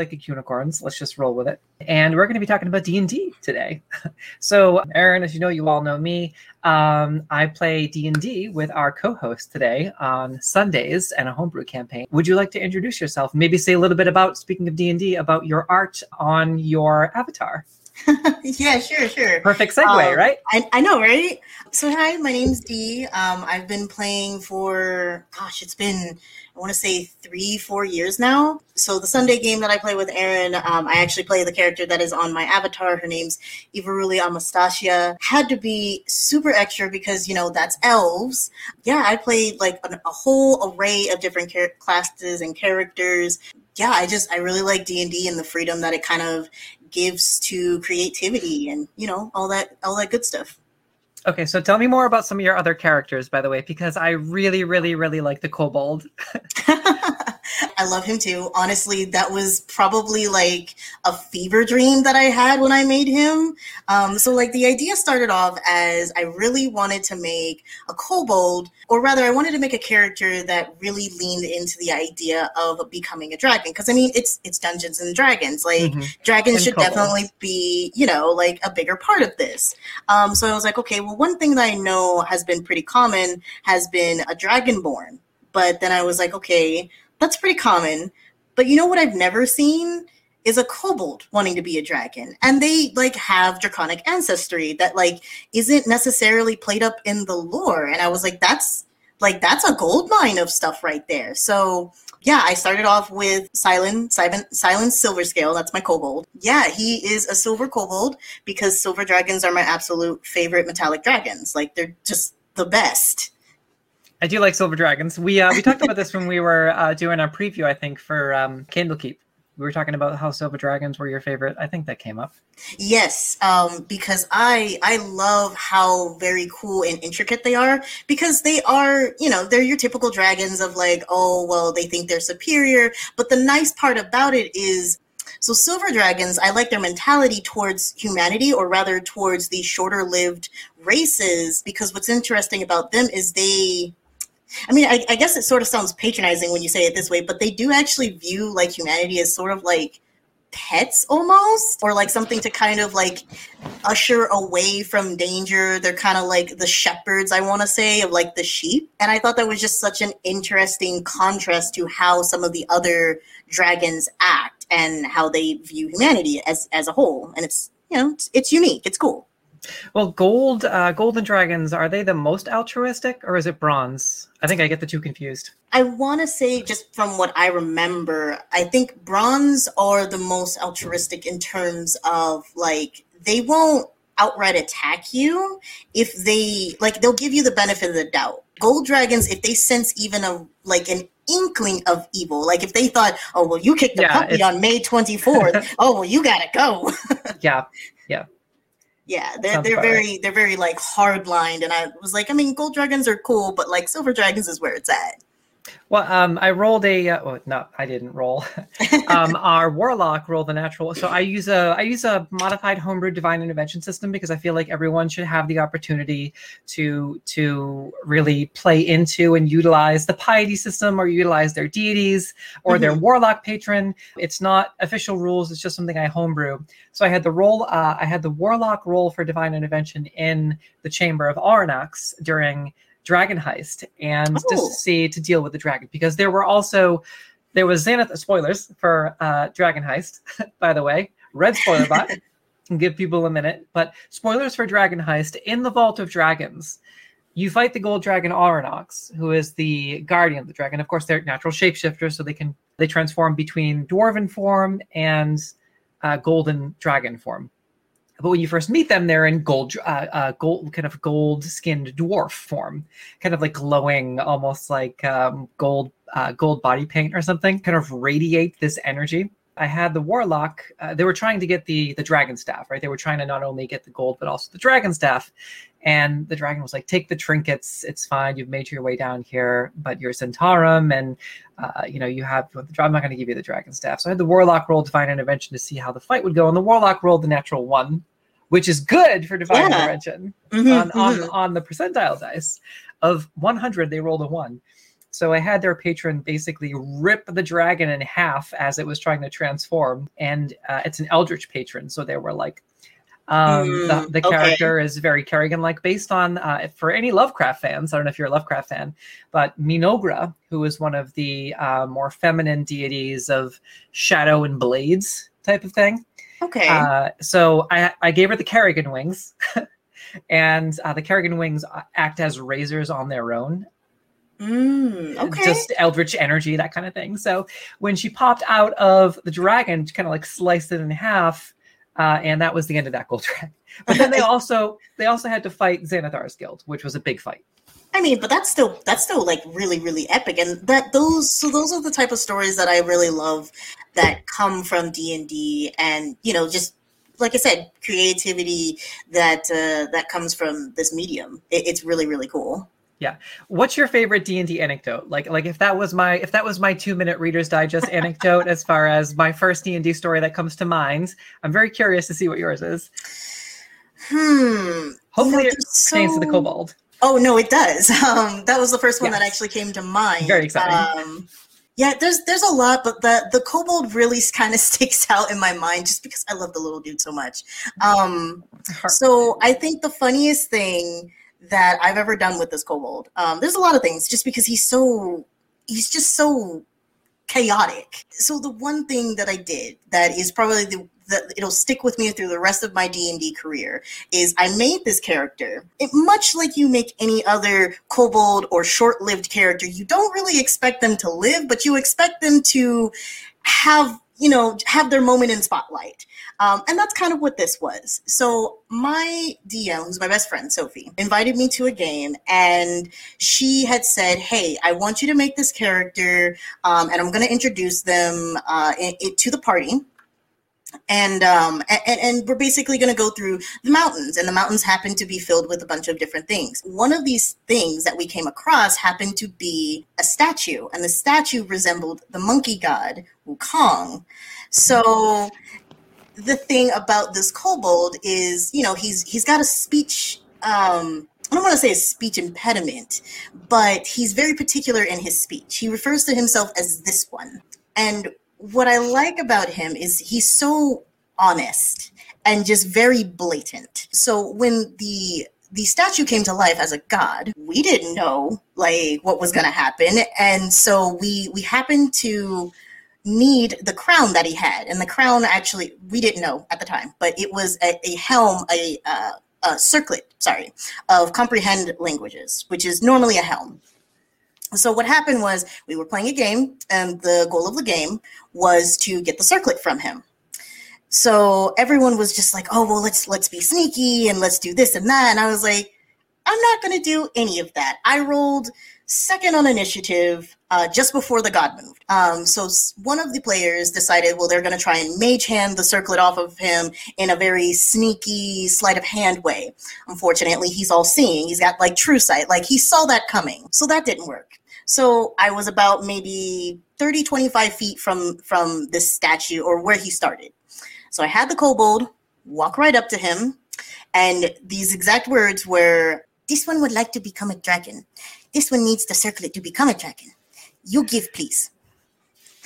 psychic unicorns. Let's just roll with it. And we're going to be talking about D and D today. so, Aaron, as you know, you all know me. Um, I play D and D with our co-host today on Sundays and a homebrew campaign. Would you like to introduce yourself? Maybe say a little bit about speaking of D and D about your art on your avatar. yeah, sure, sure. Perfect segue, Um, right? I, I know, right? So, hi, my name's Dee. Um, I've been playing for, gosh, it's been, I want to say three, four years now. So, the Sunday game that I play with Erin, um, I actually play the character that is on my avatar. Her name's Ivaruli Amastasia. Had to be super extra because, you know, that's elves. Yeah, I played like an, a whole array of different classes and characters. Yeah, I just, I really like D&D and the freedom that it kind of gives to creativity and you know all that all that good stuff Okay, so tell me more about some of your other characters, by the way, because I really, really, really like the kobold. i love him too. Honestly that was probably like a fever dream that i had when i made him. Um, so like the idea started off as i really wanted to make a kobold or rather i wanted to make a character that really leaned into the idea of becoming a dragon. Because i mean it's it's dungeons and dragons. Like Mhm. dragons And should kobolds. definitely be you know like a bigger part of this. Um, so i was like okay well one thing that i know has been pretty common has been a dragonborn. But then i was like okay that's pretty common but you know what i've never seen is a kobold wanting to be a dragon and they like have draconic ancestry that like isn't necessarily played up in the lore and i was like that's like that's a gold mine of stuff right there so yeah, I started off with Silent, Silent, Silver Scale. That's my kobold. Yeah, he is a silver kobold because silver dragons are my absolute favorite metallic dragons. Like they're just the best. I do like silver dragons. We uh, we talked about this when we were uh, doing our preview, I think, for um, Candlekeep. We were talking about how silver dragons were your favorite. I think that came up. Yes, um, because I I love how very cool and intricate they are. Because they are, you know, they're your typical dragons of like, oh well, they think they're superior. But the nice part about it is, so silver dragons, I like their mentality towards humanity, or rather towards the shorter-lived races. Because what's interesting about them is they. I mean, I, I guess it sort of sounds patronizing when you say it this way, but they do actually view like humanity as sort of like pets almost or like something to kind of like usher away from danger. They're kind of like the shepherds i want to say of like the sheep. And i thought that was just such an interesting contrast to how some of the other dragons act and how they view humanity as as a whole. And it's you know it's, it's unique. It's cool Well, gold, uh, golden dragons are they the most altruistic, or is it bronze? I think I get the two confused. I want to say, just from what I remember, I think bronze are the most altruistic in terms of like they won't outright attack you if they like they'll give you the benefit of the doubt. Gold dragons, if they sense even a like an inkling of evil, like if they thought, oh well, you kicked the Yeah, puppy on May twenty fourth, oh well, you gotta go. Yeah, yeah, they're Sounds they're about very they're very like hard lined, and I was like, I mean, gold dragons are cool, but like silver dragons is where it's at. Well, um, I rolled a. Uh, well, no, I didn't roll. um, our warlock rolled the natural. So I use a I use a modified homebrew divine intervention system because I feel like everyone should have the opportunity to to really play into and utilize the piety system or utilize their deities or their warlock patron. It's not official rules. It's just something I homebrew. So I had the roll. Uh, I had the warlock roll for divine intervention in the chamber of Aurinax during dragon heist and just to Oh. see to deal with the dragon because there were also there was Xanath spoilers for uh Dragon Heist, by the way. Red spoiler bot. Give people a minute, but spoilers for Dragon Heist in the Vault of Dragons. You fight the gold dragon Aurinax, who is the guardian of the dragon. Of course, they're natural shapeshifters, so they can they transform between dwarven form and uh, golden dragon form. But when you first meet them, they're in gold, uh, uh, gold, kind of gold-skinned dwarf form, kind of like glowing, almost like um, gold, uh, gold body paint or something. Kind of radiate this energy. I had the warlock. Uh, they were trying to get the the dragon staff, right? They were trying to not only get the gold but also the dragon staff. And the dragon was like, "Take the trinkets. It's fine. You've made your way down here, but you're Centaurum, and uh, you know you have. I'm not going to give you the dragon staff." So I had the warlock roll divine intervention to see how the fight would go, and the warlock rolled the natural one, which is good for divine Yeah. intervention Mhm, on, on mhm. on the percentile dice of 100 they rolled a one So I had their patron basically rip the dragon in half as it was trying to transform, and uh, it's an eldritch patron, so they were like. Um, Mm, the, the okay. character is very Kerrigan like, based on uh, for any Lovecraft fans. I don't know if you're a Lovecraft fan, but Minogra, who is one of the uh, more feminine deities of shadow and blades type of thing. Okay. Uh, so I, I gave her the Kerrigan wings, and uh, the Kerrigan wings act as razors on their own, Mm, okay. just eldritch energy, that kind of thing. So when she popped out of the dragon, she kind of like sliced it in half, uh, and that was the end of that gold dragon. But then they also they also had to fight Xanathar's guild, which was a big fight. I mean, but that's still that's still like really really epic, and that those so those are the type of stories that I really love that come from D and D, and you know just like I said, creativity that uh, that comes from this medium. It, it's really really cool. Yeah. What's your favorite D and D anecdote? Like, like if that was my if that was my two minute Reader's Digest anecdote, as far as my first D and D story that comes to mind, I'm very curious to see what yours is. Hmm. Hopefully, it pertains to the so- kobold. Oh no, it does. Um, that was the first one that actually came to mind. Very exciting. Um, yeah, there's there's a lot, but the the kobold really kind of sticks out in my mind just because I love the little dude so much. Um, so I think the funniest thing that I've ever done with this kobold, um, there's a lot of things, just because he's so he's just so chaotic. So the one thing that I did that is probably the that it'll stick with me through the rest of my D&D career is I made this character. It much like you make any other kobold or short-lived character, you don't really expect them to live, but you expect them to have, you know, have their moment in spotlight. Um, and that's kind of what this was. So my DM, who's my best friend, Sophie, invited me to a game, and she had said, "Hey, I want you to make this character, um, and I'm going to introduce them uh, to the party." And um, and, and we're basically going to go through the mountains, and the mountains happen to be filled with a bunch of different things. One of these things that we came across happened to be a statue, and the statue resembled the monkey god Wukong. So the thing about this kobold is, you know, he's he's got a speech. Um, I don't want to say a speech impediment, but he's very particular in his speech. He refers to himself as this one, and what I like about him is he's so honest and just very blatant. So when the the statue came to life as a god, we didn't know like what was going to happen, and so we we happened to need the crown that he had, and the crown actually we didn't know at the time, but it was a, a helm, a, uh, a circlet, sorry, of comprehend languages, which is normally a helm. So what happened was we were playing a game, and the goal of the game was to get the circlet from him. So everyone was just like, "Oh well, let's let's be sneaky and let's do this and that." And I was like, "I'm not going to do any of that." I rolled second on initiative uh, just before the god moved. Um, so one of the players decided, well, they're going to try and mage hand the circlet off of him in a very sneaky sleight of hand way. Unfortunately, he's all seeing. He's got like true sight. Like he saw that coming. So that didn't work. So I was about maybe 30, 25 feet from from this statue or where he started. So I had the kobold walk right up to him, and these exact words were, "This one would like to become a dragon. This one needs the circlet to become a dragon. You give, please."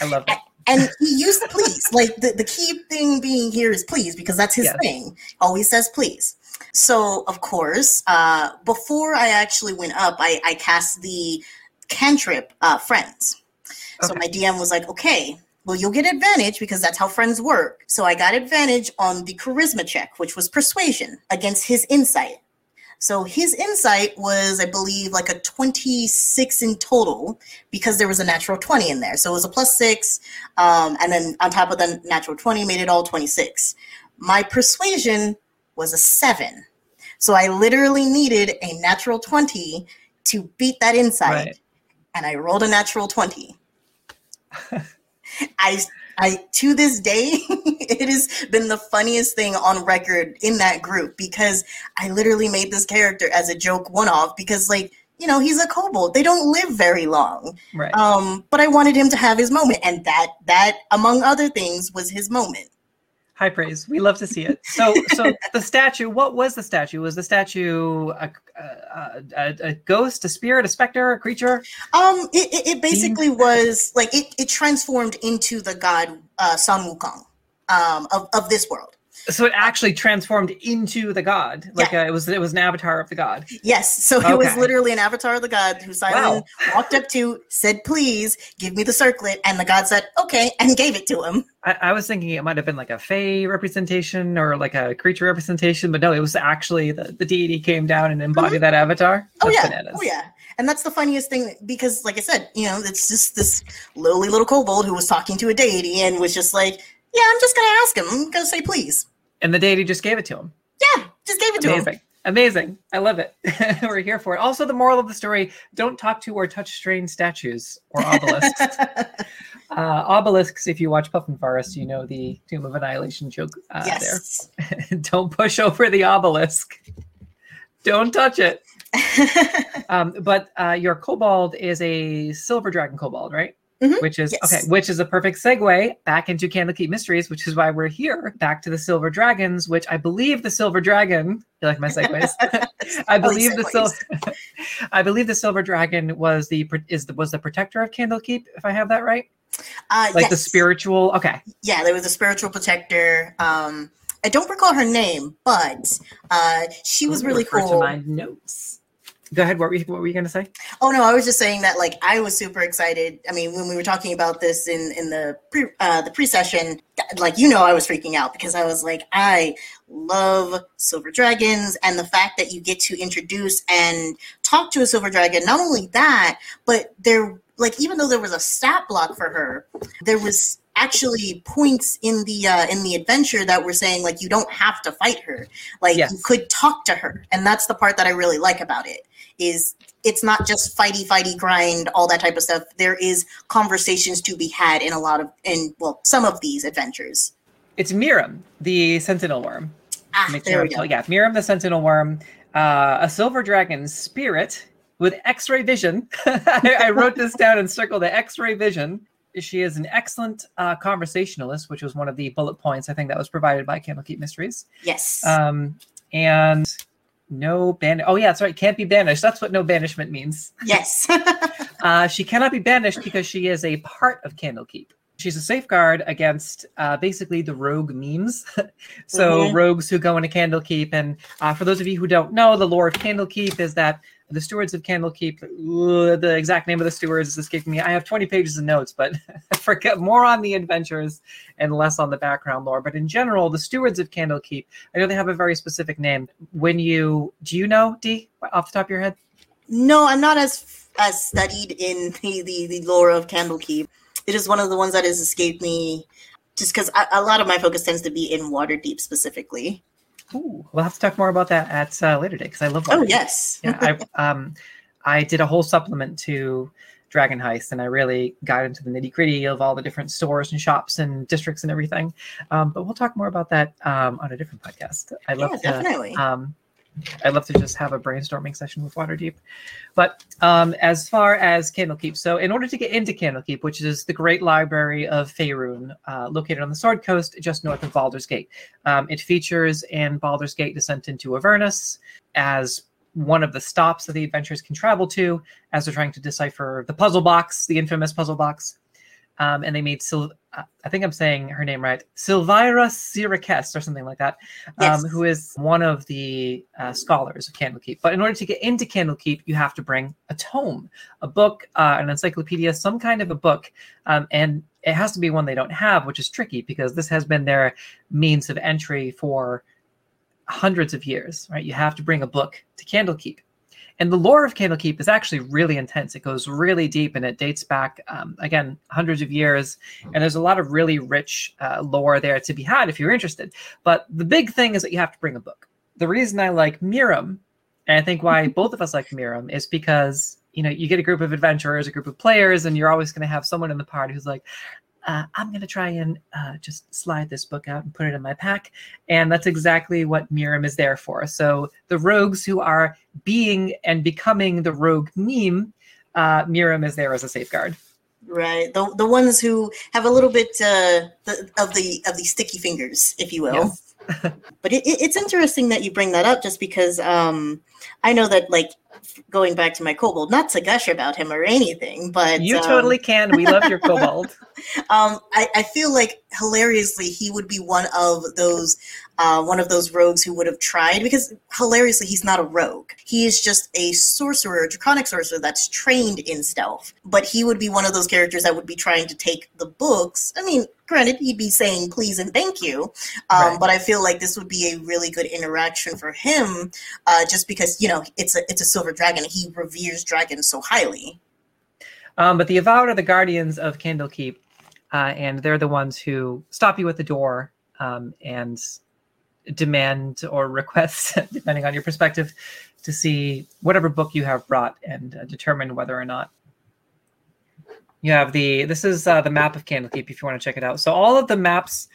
I love that. And he used please. Like the, the key thing being here is please because that's his Yes. thing. Always says please. So of course, uh, before I actually went up, I, I cast the cantrip uh, friends. So my DM was like, okay, well, you'll get advantage because that's how friends work. So I got advantage on the charisma check, which was persuasion against his insight. So his insight was, I believe, like a 26 in total because there was a natural 20 in there. So it was a plus six. Um, and then on top of the natural 20 made it all 26. My persuasion was a seven. So I literally needed a natural 20 to beat that insight. Right. And I rolled a natural 20. I I to this day it has been the funniest thing on record in that group because I literally made this character as a joke one off because like you know he's a kobold they don't live very long Right. um but I wanted him to have his moment and that that among other things was his moment High praise. We love to see it. So, so the statue. What was the statue? Was the statue a, a, a, a ghost, a spirit, a specter, a creature? Um, it, it, basically was like it, it transformed into the god uh, Sun Wukong um, of of this world. So it actually transformed into the god, like yeah. uh, it was it was an avatar of the god. Yes, so okay. it was literally an avatar of the god who Simon wow. walked up to, said, "Please give me the circlet," and the god said, "Okay," and gave it to him. I, I was thinking it might have been like a fey representation or like a creature representation, but no, it was actually the, the deity came down and embodied mm-hmm. that avatar. Oh, that's oh yeah, bananas. oh yeah. And that's the funniest thing because, like I said, you know, it's just this lowly little kobold who was talking to a deity and was just like, "Yeah, I'm just gonna ask him. I'm gonna say please." And the deity just gave it to him. Yeah, just gave it Amazing. to him. Amazing. I love it. We're here for it. Also, the moral of the story don't talk to or touch strange statues or obelisks. uh, obelisks, if you watch Puffin Forest, you know the Tomb of Annihilation joke uh, yes. there. don't push over the obelisk. Don't touch it. um, but uh, your kobold is a silver dragon kobold, right? Mm-hmm. Which is yes. okay, which is a perfect segue back into Candlekeep Mysteries, which is why we're here, back to the Silver Dragons, which I believe the Silver Dragon. You like my segues? I believe the silver. I believe the Silver Dragon was the is the was the protector of Candlekeep, if I have that right. Uh, like yes. the spiritual. Okay. Yeah, there was a spiritual protector. Um, I don't recall her name, but uh, she was really cool. To my notes go ahead. What were you, what were you going to say? Oh no, I was just saying that like I was super excited. I mean, when we were talking about this in in the pre uh, the pre session, like you know, I was freaking out because I was like, I love silver dragons, and the fact that you get to introduce and talk to a silver dragon. Not only that, but there like even though there was a stat block for her, there was actually points in the uh, in the adventure that were saying like you don't have to fight her like yes. you could talk to her and that's the part that i really like about it is it's not just fighty fighty grind all that type of stuff there is conversations to be had in a lot of in well some of these adventures it's Miirym, the sentinel wyrm ah, Make there sure we go. yeah Miirym the sentinel wyrm uh, a silver dragon spirit with x-ray vision I, I wrote this down and circled the x-ray vision she is an excellent uh, conversationalist, which was one of the bullet points I think that was provided by Candlekeep Mysteries. Yes. Um, and no ban. Oh yeah, that's right. Can't be banished. That's what no banishment means. Yes. uh, she cannot be banished because she is a part of Candlekeep. She's a safeguard against uh, basically the rogue memes. so mm-hmm. rogues who go into Candlekeep, and uh, for those of you who don't know, the lore of Candlekeep is that the stewards of Candlekeep. the exact name of the stewards is escaping me. I have 20 pages of notes, but forget more on the adventures and less on the background lore. But in general, the stewards of Candlekeep, I know they have a very specific name. When you do you know D off the top of your head? No, I'm not as as studied in the the, the lore of Candlekeep. It is one of the ones that has escaped me, just because a lot of my focus tends to be in Waterdeep specifically. Ooh, we'll have to talk more about that at uh, later date because I love. Oh yes. yeah, I um, I did a whole supplement to Dragon Heist, and I really got into the nitty gritty of all the different stores and shops and districts and everything. Um, but we'll talk more about that um, on a different podcast. I love yeah, definitely. Um, I love to just have a brainstorming session with Waterdeep. But um, as far as Candlekeep, so in order to get into Candlekeep, which is the great library of Faerun, uh, located on the Sword Coast, just north of Baldur's Gate, um, it features in Baldur's Gate Descent into Avernus as one of the stops that the adventurers can travel to as they're trying to decipher the puzzle box, the infamous puzzle box. Um, and they made Sil- I think I'm saying her name right, Sylvira Sirakest or something like that, yes. um, who is one of the uh, scholars of Candlekeep. But in order to get into Candlekeep, you have to bring a tome, a book, uh, an encyclopedia, some kind of a book, um, and it has to be one they don't have, which is tricky because this has been their means of entry for hundreds of years. Right, you have to bring a book to Candlekeep. And the lore of Candlekeep is actually really intense. It goes really deep and it dates back, um, again, hundreds of years. And there's a lot of really rich uh, lore there to be had if you're interested. But the big thing is that you have to bring a book. The reason I like Miirym, and I think why both of us like Miirym, is because you know you get a group of adventurers, a group of players, and you're always going to have someone in the party who's like, uh, I'm going to try and uh, just slide this book out and put it in my pack. And that's exactly what Miirym is there for. So the rogues who are being and becoming the rogue meme, uh, Miirym is there as a safeguard. Right. The the ones who have a little bit uh, the, of the of the sticky fingers, if you will. Yes. but it, it, it's interesting that you bring that up, just because um, I know that like going back to my kobold, not to gush about him or anything, but You um, totally can. We love your kobold. um, I, I feel like hilariously he would be one of those uh, one of those rogues who would have tried because hilariously he's not a rogue. He is just a sorcerer, a draconic sorcerer that's trained in stealth. But he would be one of those characters that would be trying to take the books. I mean, granted, he'd be saying please and thank you, um, Right. but I feel like this would be a really good interaction for him, uh, just because you know it's a it's a silver dragon. He reveres dragons so highly. Um, but the Avowed are the guardians of Candlekeep, uh, and they're the ones who stop you at the door um, and demand or request, depending on your perspective, to see whatever book you have brought and uh, determine whether or not you have the. This is uh, the map of Candlekeep if you want to check it out. So all of the maps.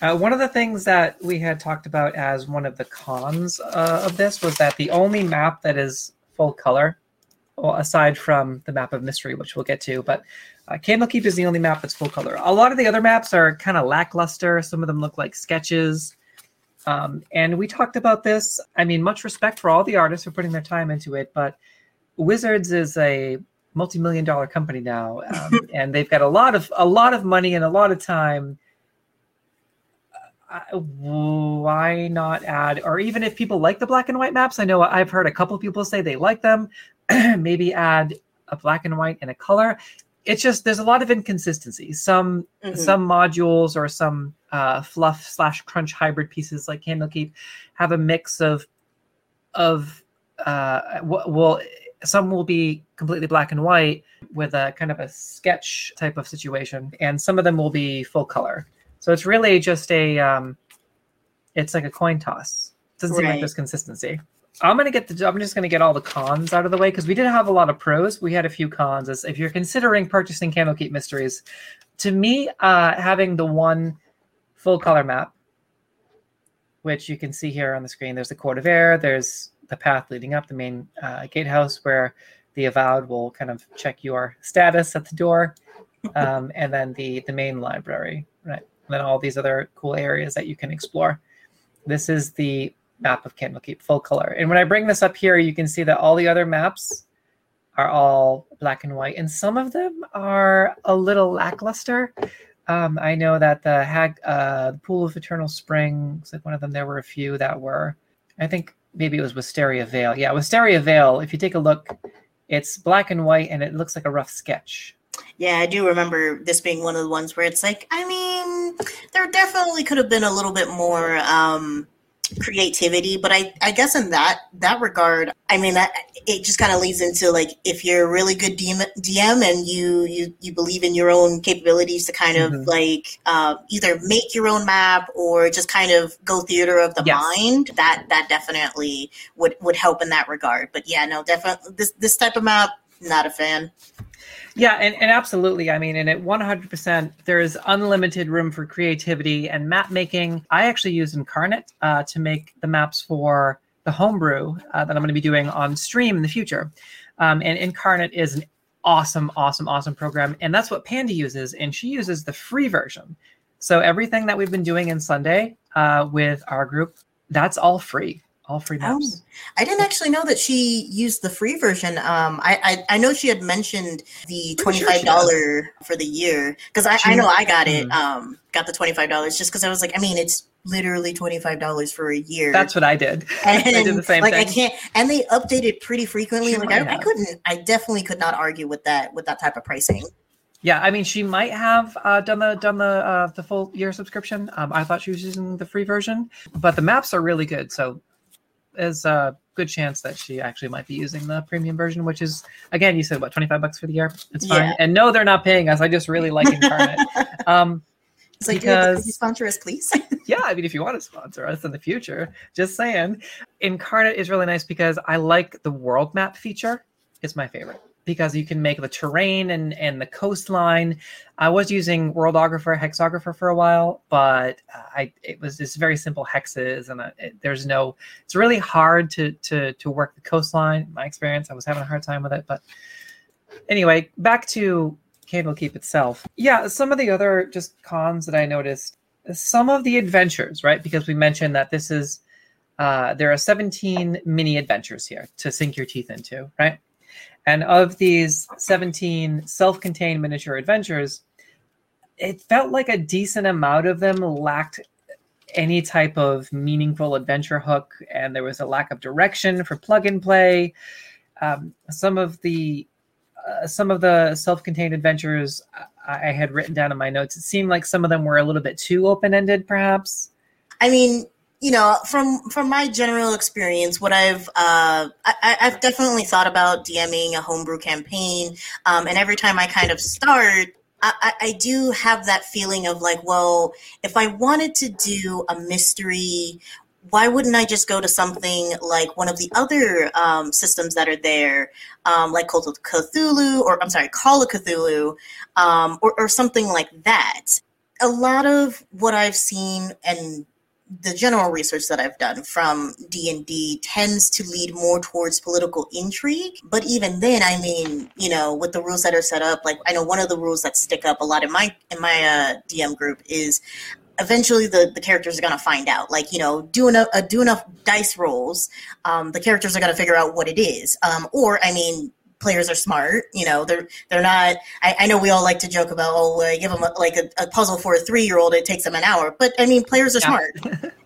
Uh, one of the things that we had talked about as one of the cons uh, of this was that the only map that is full color well, aside from the map of mystery, which we'll get to. But uh, Candlekeep is the only map that's full color. A lot of the other maps are kind of lackluster. Some of them look like sketches. Um, and we talked about this. I mean, much respect for all the artists for putting their time into it, but Wizards is a multi-million dollar company now, um, and they've got a lot of a lot of money and a lot of time. Why not add, or even if people like the black and white maps, I know I've heard a couple people say they like them. maybe add a black and white and a color. It's just there's a lot of inconsistency. Some Mhm. some modules or some uh, fluff slash crunch hybrid pieces like Candlekeep have a mix of of uh, w- well, some will be completely black and white with a kind of a sketch type of situation, and some of them will be full color. So it's really just a um, it's like a coin toss. It doesn't seem like there's consistency. I'm gonna get the. I'm just gonna get all the cons out of the way because we did have a lot of pros. We had a few cons. As if you're considering purchasing Candlekeep Mysteries, to me, uh, having the one full color map, which you can see here on the screen, there's the Court of Air. There's the path leading up the main uh, gatehouse where the avowed will kind of check your status at the door, um, and then the the main library, right? And then all these other cool areas that you can explore. This is the map of Candlekeep, full color. And when I bring this up here, you can see that all the other maps are all black and white, and some of them are a little lackluster. Um, I know that the Hag, uh, Pool of Eternal Spring, looks like one of them. There were a few that were, I think maybe it was Wisteria Vale. Yeah, Wisteria Vale. If you take a look, it's black and white, and it looks like a rough sketch. Yeah, I do remember this being one of the ones where it's like, I mean, there definitely could have been a little bit more um, creativity, but I, I guess in that that regard, I mean, that it just kind of leads into like if you're a really good DM, DM and you you you believe in your own capabilities to kind of Mhm. like uh, either make your own map or just kind of go theater of the Yes. mind, that that definitely would would help in that regard. But yeah, no, definitely this this type of map, not a fan. Yeah, and, and absolutely. I mean, and at 100%, there is unlimited room for creativity and map making. I actually use Inkarnate uh, to make the maps for the homebrew uh, that I'm going to be doing on stream in the future. Um, and Inkarnate is an awesome, awesome, awesome program. And that's what Panda uses. And she uses the free version. So everything that we've been doing in Sunday uh, with our group, that's all free. All free Oh. I didn't actually know that she used the free version. Um, I I, I know she had mentioned the twenty sure five dollar for the year because I, I know I got it. Mhm. Um, got the twenty five dollars just because I was like, I mean, it's literally twenty five dollars for a year. That's what I did. and I did the same like thing. I can't, and they update it pretty frequently. She like I, I couldn't, I definitely could not argue with that with that type of pricing. Yeah, I mean, she might have uh, done the done the uh, the full year subscription. Um, I thought she was using the free version, but the maps are really good. So there's a good chance that she actually might be using the premium version, which is again, you said what twenty five bucks for the year. It's fine. Yeah. And no, they're not paying us. I just really like Inkarnate. um, It's like, Because- you sponsor us, please? yeah, I mean, if you want to sponsor us in the future, just saying. Inkarnate is really nice because I like the world map feature. It's my favorite because you can make the terrain and and the coastline. I was using Worldographer, Hexographer for a while, but uh, I it was just very simple hexes, and uh, it, there's no. It's really hard to to to work the coastline. My experience, I was having a hard time with it, but anyway, back to Candlekeep itself. Yeah, some of the other just cons that I noticed, some of the adventures, right? Because we mentioned that this is uh, there are 17 mini adventures here to sink your teeth into, right? And of these 17 self-contained miniature adventures, it felt like a decent amount of them lacked any type of meaningful adventure hook, and there was a lack of direction for plug and play. Um, some of the uh, some of the self-contained adventures I, I had written down in my notes, it seemed like some of them were a little bit too open-ended, perhaps. I mean, you know, from from my general experience, what I've uh, I, have definitely thought about DMing a homebrew campaign, um, and every time I kind of start, I, I, do have that feeling of like, well, if I wanted to do a mystery, why wouldn't I just go to something like one of the other um, systems that are there, um, like Cult of Cthulhu, or I'm sorry, Call of Cthulhu, um, or, or something like that? A lot of what I've seen and the general research that I've done from D&D tends to lead more towards political intrigue. But even then, I mean, you know, with the rules that are set up, like I know one of the rules that stick up a lot in my in my uh, DM group is eventually the, the characters are going to find out like you know do enough uh, do enough dice rolls um, the characters are going to figure out what it is um, or i mean players are smart. You know, they're they're not. I, I know we all like to joke about oh, uh, give them a, like a, a, puzzle for a three year old, it takes them an hour. But I mean, players are yeah.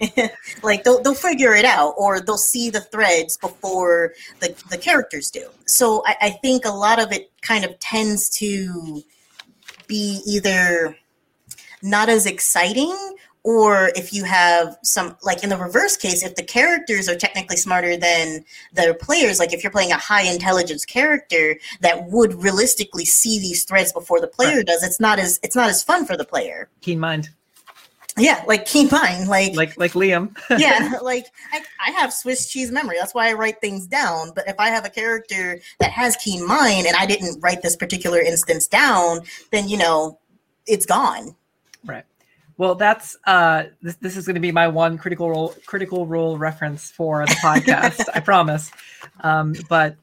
smart. like they'll they'll figure it out, or they'll see the threads before the the characters do. So I, I think a lot of it kind of tends to be either not as exciting or if you have some like in the reverse case if the characters are technically smarter than the players like if you're playing a high intelligence character that would realistically see these threads before the player right. does it's not as it's not as fun for the player. Keen mind. Yeah like keen mind like like like liam. Yeah like I, I have swiss cheese memory that's why i write things down but if i have a character that has keen mind and i didn't write this particular instance down then you know it's gone. Right well, that's uh, this. This is going to be my one critical role critical role reference for the podcast. I promise. Um, but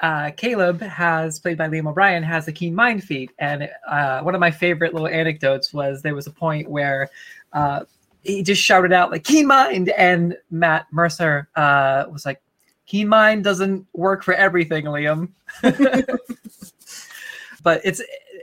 uh, Caleb has played by Liam O'Brien has a keen mind feat, and uh, one of my favorite little anecdotes was there was a point where uh, he just shouted out like "keen mind," and Matt Mercer uh, was like, "Keen mind doesn't work for everything, Liam." but it's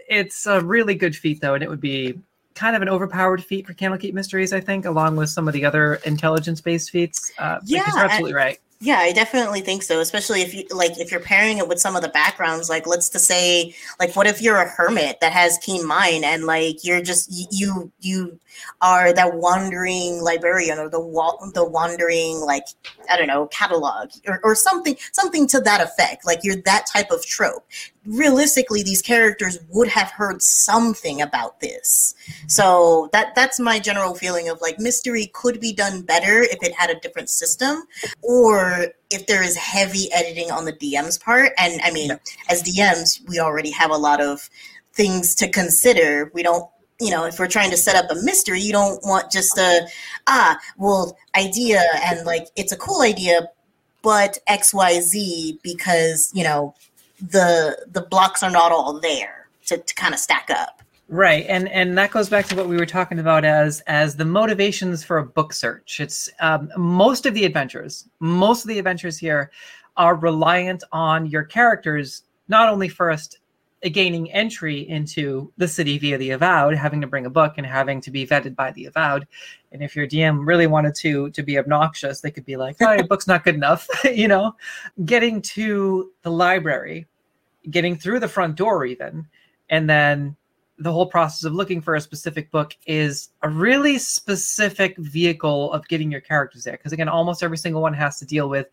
it's a really good feat though, and it would be kind of an overpowered feat for Candlekeep Mysteries, I think, along with some of the other intelligence-based feats. Uh, yeah, you're absolutely right. Yeah, I definitely think so. Especially if you like, if you're pairing it with some of the backgrounds, like let's to say, like, what if you're a hermit that has keen mind and like you're just you you are that wandering librarian or the wa- the wandering like I don't know catalog or, or something something to that effect. Like you're that type of trope. Realistically, these characters would have heard something about this. So that that's my general feeling of like mystery could be done better if it had a different system or if there is heavy editing on the DM's part. And I mean, as DMs, we already have a lot of things to consider. We don't you know, if we're trying to set up a mystery, you don't want just a ah, well, idea and like it's a cool idea, but X Y Z because you know the the blocks are not all there to, to kind of stack up. Right, and and that goes back to what we were talking about as as the motivations for a book search. It's um, most of the adventures, most of the adventures here are reliant on your characters not only first gaining entry into the city via the avowed having to bring a book and having to be vetted by the avowed and if your dm really wanted to to be obnoxious they could be like oh your book's not good enough you know getting to the library getting through the front door even and then the whole process of looking for a specific book is a really specific vehicle of getting your characters there because again almost every single one has to deal with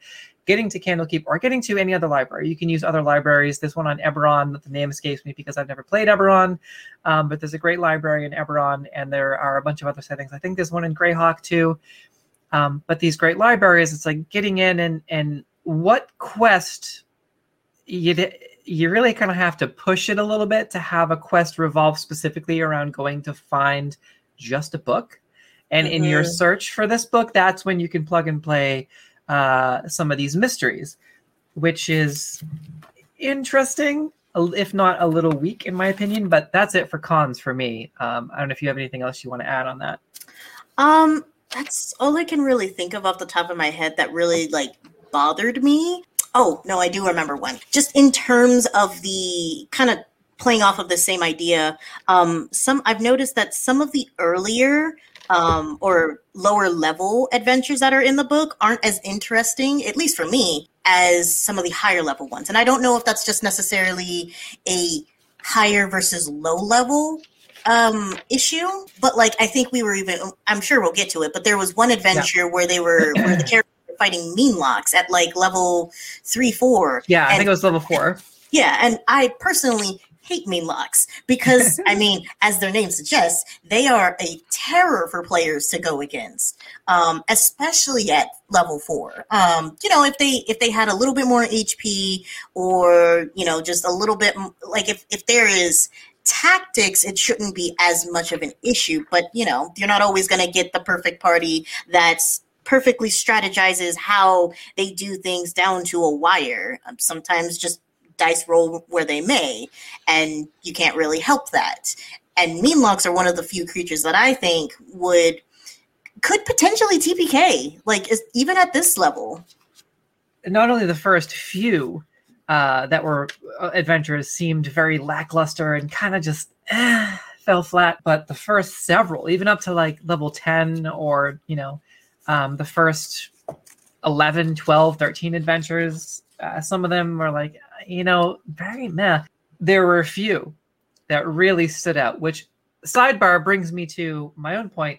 getting to Candlekeep or getting to any other library. You can use other libraries. There's one on Eberron. The name escapes me because I've never played Eberron, um, but there's a great library in Eberron, and there are a bunch of other settings. I think there's one in Greyhawk too. Um, but these great libraries, it's like getting in and and what quest you you really kind of have to push it a little bit to have a quest revolve specifically around going to find just a book. And mm-hmm. in your mm-hmm. search for this book, that's when you can plug and play uh, some of these mysteries, which is interesting. if not a little weak in my opinion. But that's it for cons for me. Um, I don't know if you have anything else you want to add on that. Um, that's all I can really think of off the top of my head that really like bothered me. Oh, no, I do remember one. Just in terms of the kind of playing off of the same idea, um, some I've noticed that some of the earlier um, or lower level adventures that are in the book aren't as interesting, at least for me, as some of the higher level ones. And I don't know if that's just necessarily a higher versus low level um issue but like i think we were even i'm sure we'll get to it but there was one adventure yeah. where they were where the characters were meenlocks at like level three four yeah i think it was level four yeah and i personally hate meenlocks because I mean, as their name suggests, they are a terror for players to go against, um, especially at level four. Um, you know, if they if they had a little bit more HP or you know just a little bit like if if there is tactics it shouldn't be as much of an issue but you know you're not always going to get the perfect party that's perfectly strategizes how they do things down to a wire um, sometimes just dice roll where they may, and you can't really help that. And Meenlocks are one of the few creatures that I think would could potentially TPK, like even at this level. Not only the first few uh, that were uh, adventures seemed very lackluster and kind of just eh, fell flat, but the first several, even up to like level 10 or, you know, um, the first 11, 12, 13 adventures, uh, some of them were like, you know, very meh. There were a few that really stood out, which sidebar brings me to my own point.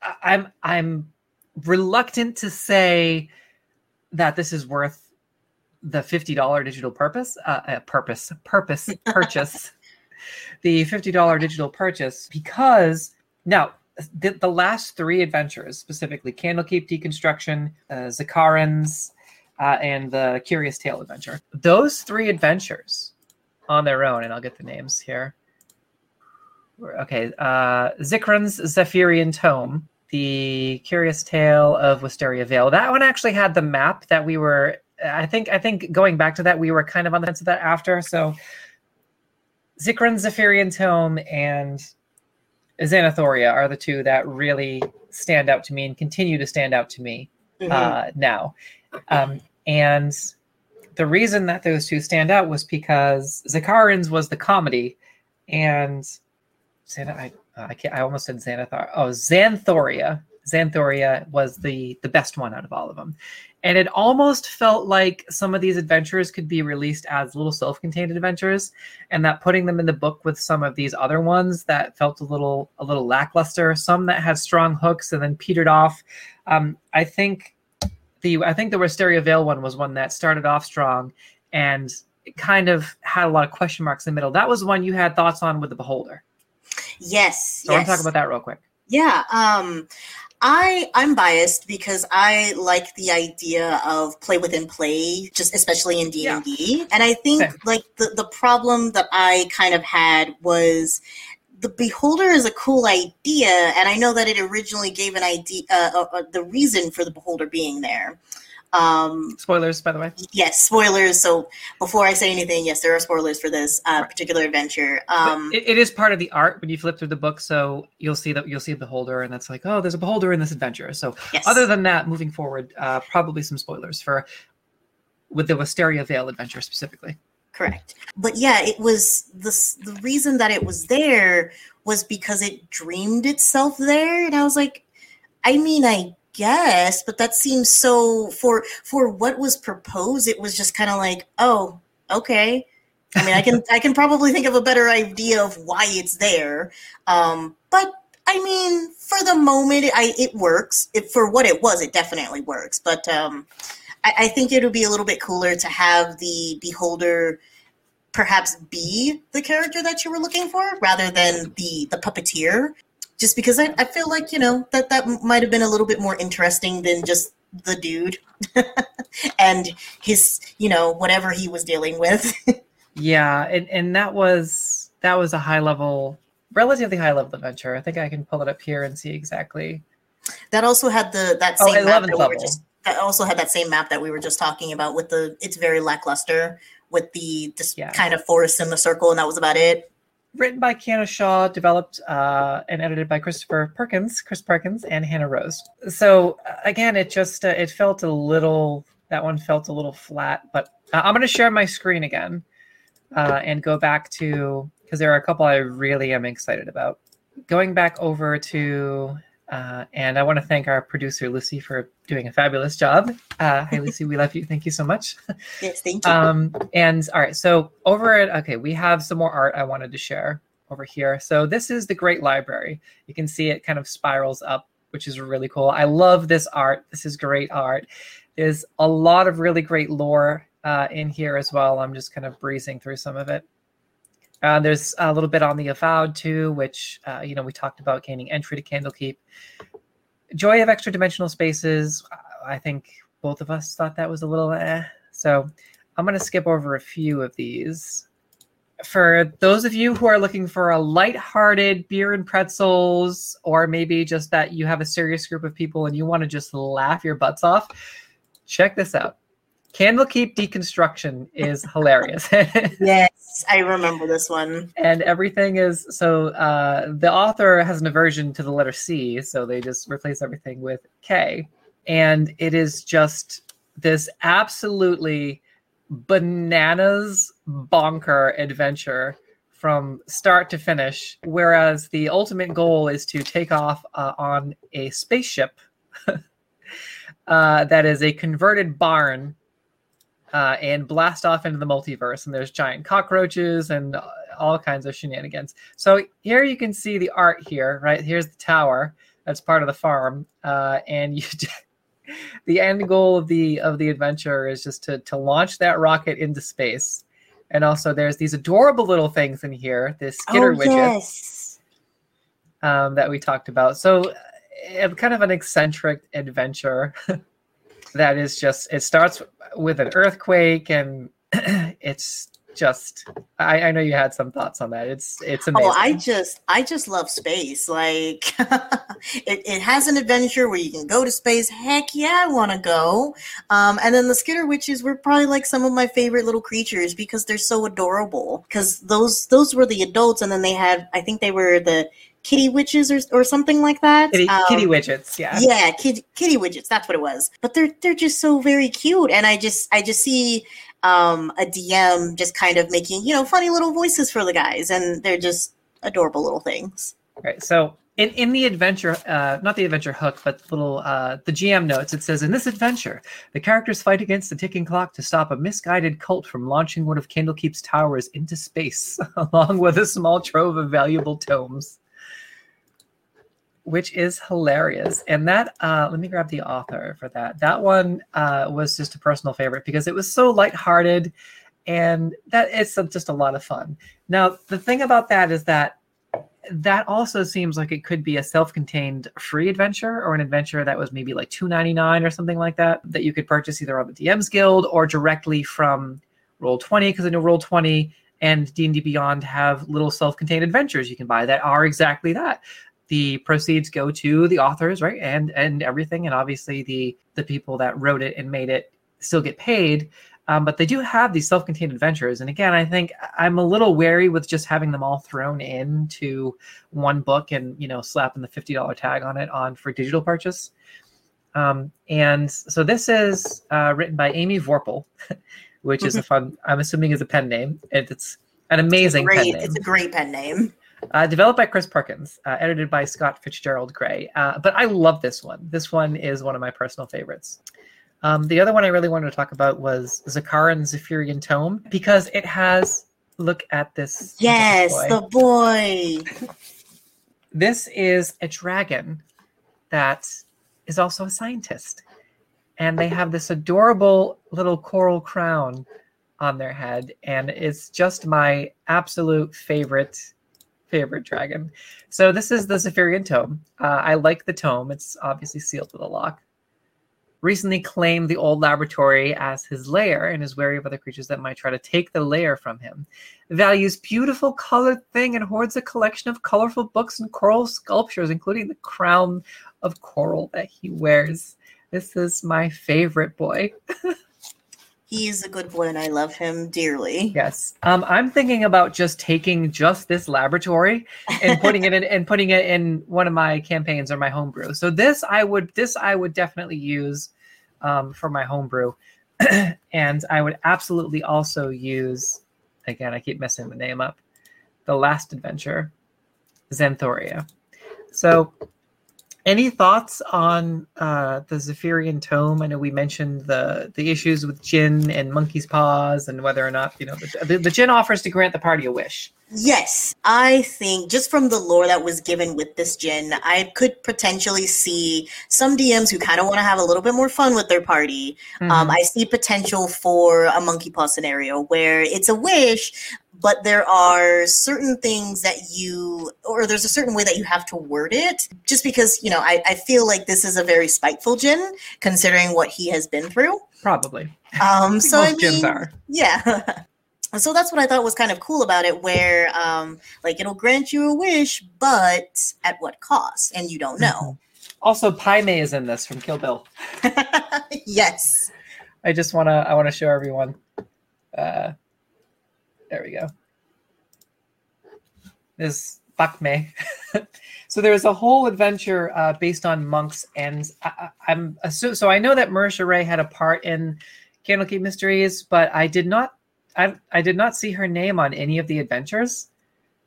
I- I'm I'm reluctant to say that this is worth the fifty dollar digital purpose uh, uh, purpose purpose purchase the fifty dollar digital purchase because now the, the last three adventures specifically Kandlekeep Dekonstruktion, uh, Zikran's, uh, and the Curious Tale adventure. Those three adventures on their own, and I'll get the names here. Okay, uh, Zikran's Zephyrean Tome, the Curious Tale of Wisteria Vale. That one actually had the map that we were. I think. I think going back to that, we were kind of on the fence of that after. So, Zikran's Zephyrean Tome and Xanathoria are the two that really stand out to me and continue to stand out to me mm-hmm. uh, now. Um, and the reason that those two stand out was because Zikran's was the comedy, and Xana, I, I, can't, I almost said Xanathar. Oh, Xanthoria. Xanthoria was the the best one out of all of them, and it almost felt like some of these adventures could be released as little self-contained adventures, and that putting them in the book with some of these other ones that felt a little a little lackluster, some that had strong hooks and then petered off. Um, I think the I think the Wisteria Vale one was one that started off strong and kind of had a lot of question marks in the middle. That was one you had thoughts on with the Beholder. Yes. So yes. I want to talk about that real quick. Yeah. Um, I I'm biased because I like the idea of play within play, just especially in D and D. And I think Same. like the the problem that I kind of had was the beholder is a cool idea and i know that it originally gave an idea uh, uh, uh, the reason for the beholder being there um, spoilers by the way yes spoilers so before i say anything yes there are spoilers for this uh, right. particular adventure um, it, it is part of the art when you flip through the book so you'll see that you'll see a beholder and that's like oh there's a beholder in this adventure so yes. other than that moving forward uh, probably some spoilers for with the wisteria vale adventure specifically Correct. But yeah, it was the the reason that it was there was because it dreamed itself there, and I was like, I mean, I guess, but that seems so for for what was proposed. It was just kind of like, oh, okay. I mean, I can I can probably think of a better idea of why it's there, um, but I mean, for the moment, I it works. It, for what it was, it definitely works. But um, I, I think it would be a little bit cooler to have the beholder perhaps be the character that you were looking for rather than the the puppeteer just because I, I feel like you know that that might have been a little bit more interesting than just the dude and his you know whatever he was dealing with yeah and, and that was that was a high level relatively high level adventure i think i can pull it up here and see exactly that also had the that oh, same oh, map that we were just that also had that same map that we were just talking about with the it's very lackluster with the just Yeah. kind of forest in the circle, and that was about it. Written by Kiana Shaw, developed uh, and edited by Christopher Perkins, Chris Perkins, and Hannah Rose. So uh, again, it just uh, it felt a little. That one felt a little flat, but uh, I'm going to share my screen again uh, and go back to because there are a couple I really am excited about. Going back over to, uh, and I want to thank our producer Lucy for doing a fabulous job. Uh, hi Lucy, we love you. Thank you so much. Yes, thank you. Um, and all right, so over at okay, we have some more art I wanted to share over here. So this is the Great Library. You can see it kind of spirals up, which is really cool. I love this art. This is great art. There's a lot of really great lore uh, in here as well. I'm just kind of breezing through some of it. Uh, there's a little bit on the Avowed too, which uh, you know we talked about gaining entry to Candlekeep. Joy of extra dimensional spaces. I think both of us thought that was a little eh. So I'm going to skip over a few of these. For those of you who are looking for a light-hearted beer and pretzels, or maybe just that you have a serious group of people and you want to just laugh your butts off, check this out. Kandlekeep Dekonstruktion is hilarious. yes, I remember this one. and everything is so uh, the author has an aversion to the letter C, so they just replace everything with K. And it is just this absolutely bananas bonker adventure from start to finish. Whereas the ultimate goal is to take off uh, on a spaceship uh, that is a converted barn uh, and blast off into the multiverse. And there's giant cockroaches and all kinds of shenanigans. So here you can see the art here, right? Here's the tower that's part of the farm, uh, and you. the end goal of the of the adventure is just to to launch that rocket into space. And also, there's these adorable little things in here. This skitter oh, widget yes. um, that we talked about. So, uh, kind of an eccentric adventure that is just. It starts with an earthquake, and it's just. I, I know you had some thoughts on that. It's it's amazing. Oh, I just I just love space. Like it, it has an adventure where you can go to space. Heck yeah, I want to go. Um, and then the Skitterwidgets were probably like some of my favorite little creatures because they're so adorable. Because those those were the adults, and then they had I think they were the kitty witches or or something like that. kitty, Um, kitty widgets, yeah. yeah kitty, kitty widgets that's what it was but they're they're just so very cute and i just i just see um a dm just kind of making you know funny little voices for the guys and they're just adorable little things Right. So in, in the adventure, uh, not the adventure hook, but little uh, the GM notes, it says in this adventure, the characters fight against the ticking clock to stop a misguided cult from launching one of Candlekeep's towers into space, along with a small trove of valuable tomes. Which is hilarious. And that uh, let me grab the author for that. That one uh, was just a personal favorite because it was so lighthearted and that it's just a lot of fun. Now, the thing about that is that that also seems like it could be a self-contained free adventure or an adventure that was maybe like 2.99 or something like that that you could purchase either on the DM's Guild or directly from Roll20 because I know Roll20 and D&D Beyond have little self-contained adventures you can buy that are exactly that. The proceeds go to the authors, right? And and everything. And obviously the the people that wrote it and made it still get paid. Um, but they do have these self-contained adventures. And again i think i'm a little wary with just having them all thrown into one book and you know slapping the $50 tag on it on for digital purchase. Um, and so this is uh, written by amy vorpahl which is a fun i'm assuming is a pen name. And it's an amazing pen great name. it's a great pen name uh, developed by Chris Perkins, uh, edited by Scott Fitzgerald Gray. Uh, but I love this one. This one is one of my personal favorites. Um, the other one I really wanted to talk about was Zikran Zephyrean Tome because it has. Look at this. yes boy. the boy This is a dragon that is also a scientist. And they have this adorable little coral crown on their head. And it's just my absolute favorite, favorite dragon. So this is the Zephyrean Tome. Uh, I like the tome. It's obviously sealed with a lock. Recently claimed the old laboratory as his lair and is wary of other creatures that might try to take the lair from him values beautiful colored thing and hoards a collection of colorful books and coral sculptures, including the crown of coral that he wears. This is my favorite boy. He is a good boy, and I love him dearly. Yes. Um, I'm thinking about just taking just this laboratory and putting it in and putting it in one of my campaigns or my homebrew. So this I would this I would definitely use um, for my homebrew, and I would absolutely also use. Again, I keep messing the name up. The last adventure, Xanthoria. So any thoughts on uh, the Zephyrean tome? I know we mentioned the the issues with Jin and Monkey's Paws, and whether or not you know the, the, the Jin offers to grant the party a wish. Yes, I think just from the lore that was given with this Jin, I could potentially see some DMs who kind of want to have a little bit more fun with their party. Um, Mhm. I see potential for a monkey paw scenario where it's a wish, but there are certain things that you, or there's a certain way that you have to word it. Just because you know, I, I feel like this is a very spiteful Jin, considering what he has been through. Probably. Um, so Most Jins mean, are. yeah. so that's what I thought was kind of cool about it, where um, like it'll grant you a wish, but at what cost? And you don't know. Also, Pai Mei is in this from Kill Bill. yes. I just wanna I wanna show everyone. Uh, there we go. This Bak Mei. so there's a whole adventure uh, based on monks, and I, assu- so I know that Marisha Ray had a part in Candlekeep Mysteries, but I did not I I did not see her name on any of the adventures,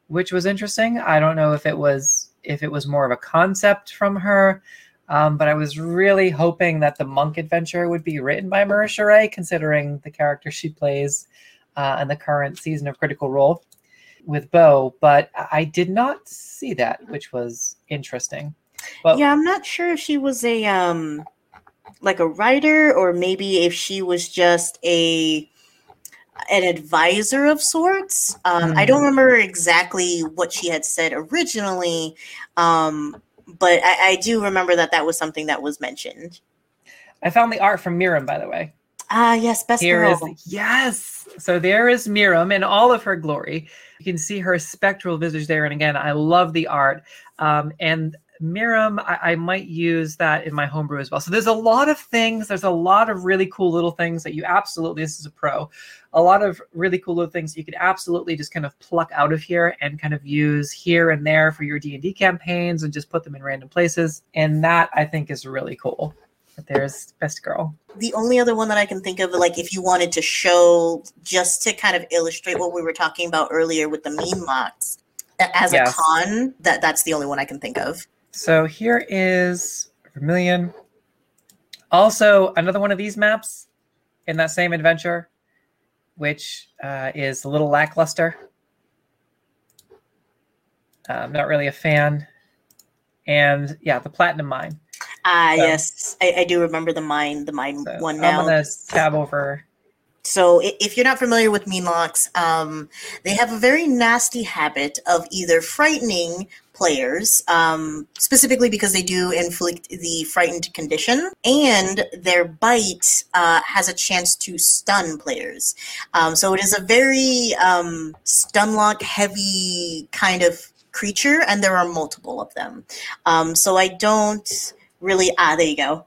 which was interesting. I don't know if it was if it was more of a concept from her. Um, but I was really hoping that the monk adventure would be written by Marisha Ray, considering the character she plays uh, in the current season of Critical Role with Beau. But I did not see that, which was interesting. But yeah, I'm not sure if she was a um like a writer or maybe if she was just a an advisor of sorts. Um, I don't remember exactly what she had said originally, um, but I, I do remember that that was something that was mentioned. I found the art from Miirym, by the way. Ah, yes, best Here girl. is yes. So there is Miirym in all of her glory. You can see her spectral visage there, and again, I love the art. Um, and Miirym, I, I might use that in my homebrew as well. So there's a lot of things. There's a lot of really cool little things that you absolutely. This is a pro. A lot of really cool little things you could absolutely just kind of pluck out of here and kind of use here and there for your D and D campaigns, and just put them in random places. And that I think is really cool. But there's best girl. the only other one that I can think of, like if you wanted to show just to kind of illustrate what we were talking about earlier with the meenlocks as Yes. a con, that that's the only one I can think of. So here is Vermilion. Also, another one of these maps in that same adventure, which uh, is a little lackluster. I'm not really a fan. And yeah, the Platinum Mine. Ah, So- yes, I, I do remember the mine, the mine So one I'm now. gonna tab over. So if you're not familiar with meenlocks, um, they have a very nasty habit of either frightening players, um, specifically because they do inflict the frightened condition, and their bite uh, has a chance to stun players. Um, so it is a very um, stun lock heavy kind of creature, and there are multiple of them. Um, so I don't really. Ah, there you go.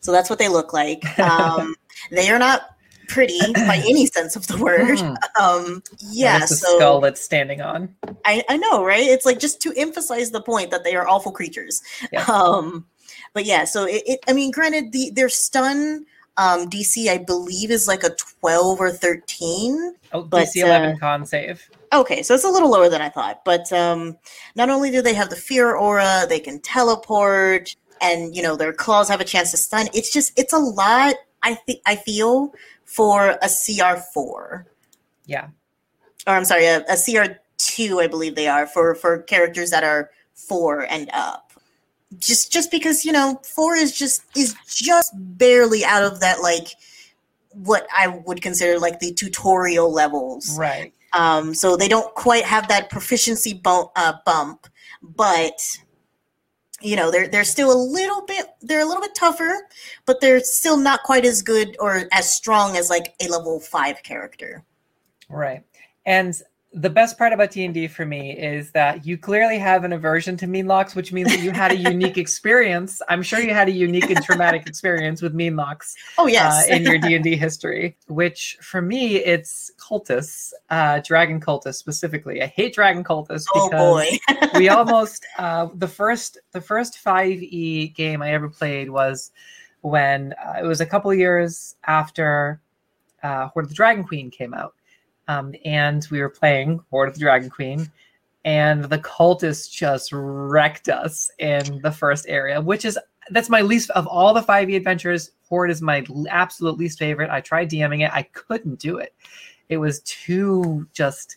So that's what they look like. Um, they are not pretty by any sense of the word. Hmm, Um, yeah, the so skull that's standing on. I, I know, right? It's like just to emphasize the point that they are awful creatures. Yes. Um, but yeah, so it, it I mean, granted, the their stun um, DC I believe is like a twelve or thirteen. Oh, but, DC 11 uh, con save. Okay, so it's a little lower than I thought. But um, not only do they have the fear aura, they can teleport, and you know their claws have a chance to stun. It's just it's a lot. I think I feel for a CR four, Yeah. or I'm sorry, a, a CR two. I believe they are for for characters that are four and up. Just just because you know four is just is just barely out of that like what I would consider like the tutorial levels. Right. Um, so they don't quite have that proficiency bump, uh, bump, but you know they're they're still a little bit they're a little bit tougher, but they're still not quite as good or as strong as like a level five character. Right. And the best part about D&D for me is that you clearly have an aversion to meenlocks, which means that you had a unique experience. I'm sure you had a unique and traumatic experience with meenlocks. Oh yes, uh, in your D&D history, which for me it's cultists, uh, dragon cultists specifically. I hate dragon cultists oh boy, we almost uh, the first the first 5e game I ever played was when uh, it was a couple years after uh, Hoard of the Dragon Queen came out um, and we were playing Hoard of the Dragon Queen, and the cultists just wrecked us in the first area, which is that's my least of all the 5e adventures. Hoard is my absolute least favorite. I tried DMing it, I couldn't do it. It was too just.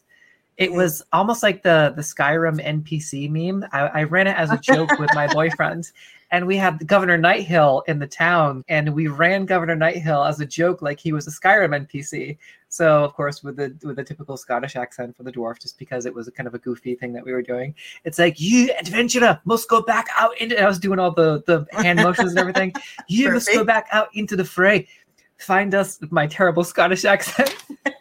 It was almost like the the Skyrim NPC meme. I, I ran it as a joke with my boyfriend, and we had Governor Nighthill in the town, and we ran Governor Nighthill as a joke, like he was a Skyrim NPC. So of course, with the with the typical Scottish accent for the dwarf, just because it was a kind of a goofy thing that we were doing. It's like you adventurer must go back out into. I was doing all the the hand motions and everything. You Perfect. must go back out into the fray. Find us with my terrible Scottish accent.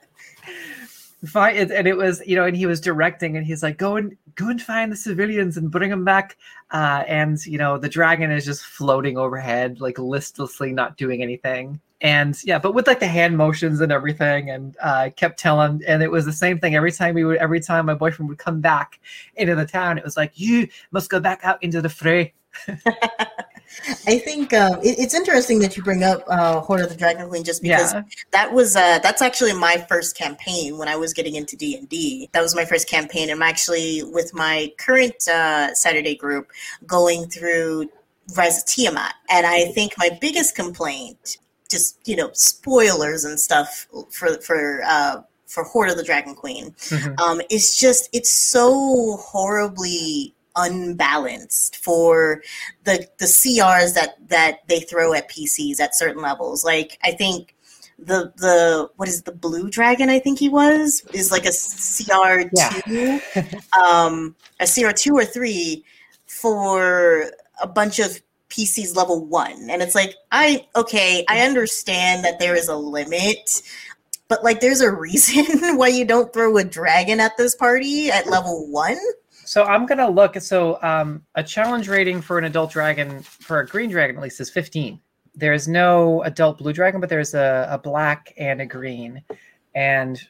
find and it was you know and he was directing and he's like go and go and find the civilians and bring them back uh, and you know the dragon is just floating overhead like listlessly not doing anything and yeah but with like the hand motions and everything and uh, kept telling and it was the same thing every time we would every time my boyfriend would come back into the town it was like you must go back out into the fray I think um, it, it's interesting that you bring up uh, Hoard of the Dragon Queen, just because yeah. that was uh, that's actually my first campaign when I was getting into D and D. That was my first campaign. I'm actually with my current uh, Saturday group going through Rise of Tiamat, and I think my biggest complaint, just you know, spoilers and stuff for for uh, for Hoard of the Dragon Queen, mm-hmm. um, is just it's so horribly unbalanced for the the CRs that that they throw at PCs at certain levels. Like I think the the what is the blue dragon I think he was is like a CR two, yeah. um, a CR two or three for a bunch of PCs level one, and it's like I okay I understand that there is a limit. But like, there's a reason why you don't throw a dragon at this party at level one. So I'm gonna look. So um, a challenge rating for an adult dragon, for a green dragon at least, is 15. There is no adult blue dragon, but there's a, a black and a green, and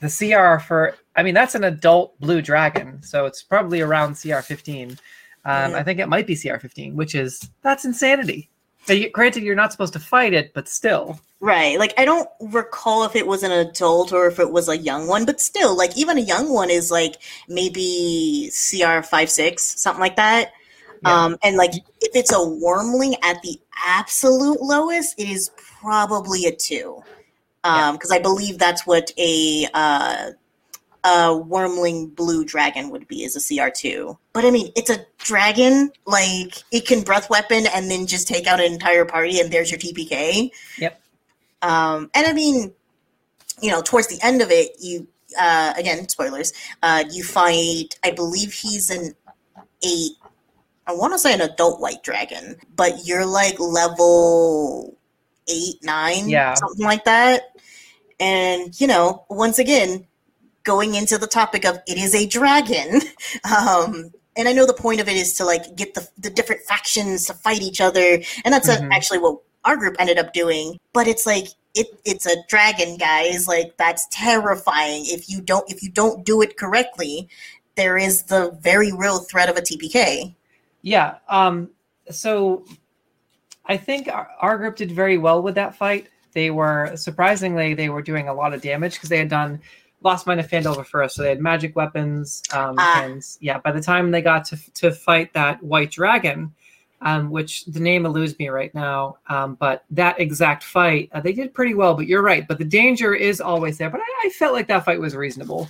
the CR for I mean that's an adult blue dragon, so it's probably around CR 15. Um, I think it might be CR 15, which is that's insanity. But granted, you're not supposed to fight it, but still. Right. Like I don't recall if it was an adult or if it was a young one, but still, like even a young one is like maybe CR five six, something like that. Yeah. Um, and like if it's a wyrmling at the absolute lowest, it is probably a two. Um, because I believe that's what a uh a wyrmling blue dragon would be is a CR2. But I mean, it's a dragon. Like it can breath weapon and then just take out an entire party, and there's your TPK. Yep. Um, and I mean, you know, towards the end of it, you uh, again spoilers. Uh, you fight. I believe he's an eight. I want to say an adult white dragon, but you're like level eight, nine, yeah, something like that. And you know, once again, going into the topic of it is a dragon. Um, and I know the point of it is to like get the, the different factions to fight each other, and that's mm-hmm. a, actually what our group ended up doing. But it's like it it's a dragon, guys. Like that's terrifying. If you don't if you don't do it correctly, there is the very real threat of a TPK. Yeah. Um. So I think our, our group did very well with that fight. They were surprisingly they were doing a lot of damage because they had done Lost Mine of Phandelver first, so they had magic weapons. Um, ah. And yeah, by the time they got to to fight that white dragon, um, which the name eludes me right now, um, but that exact fight, uh, they did pretty well. But you're right, but the danger is always there. But I, I felt like that fight was reasonable.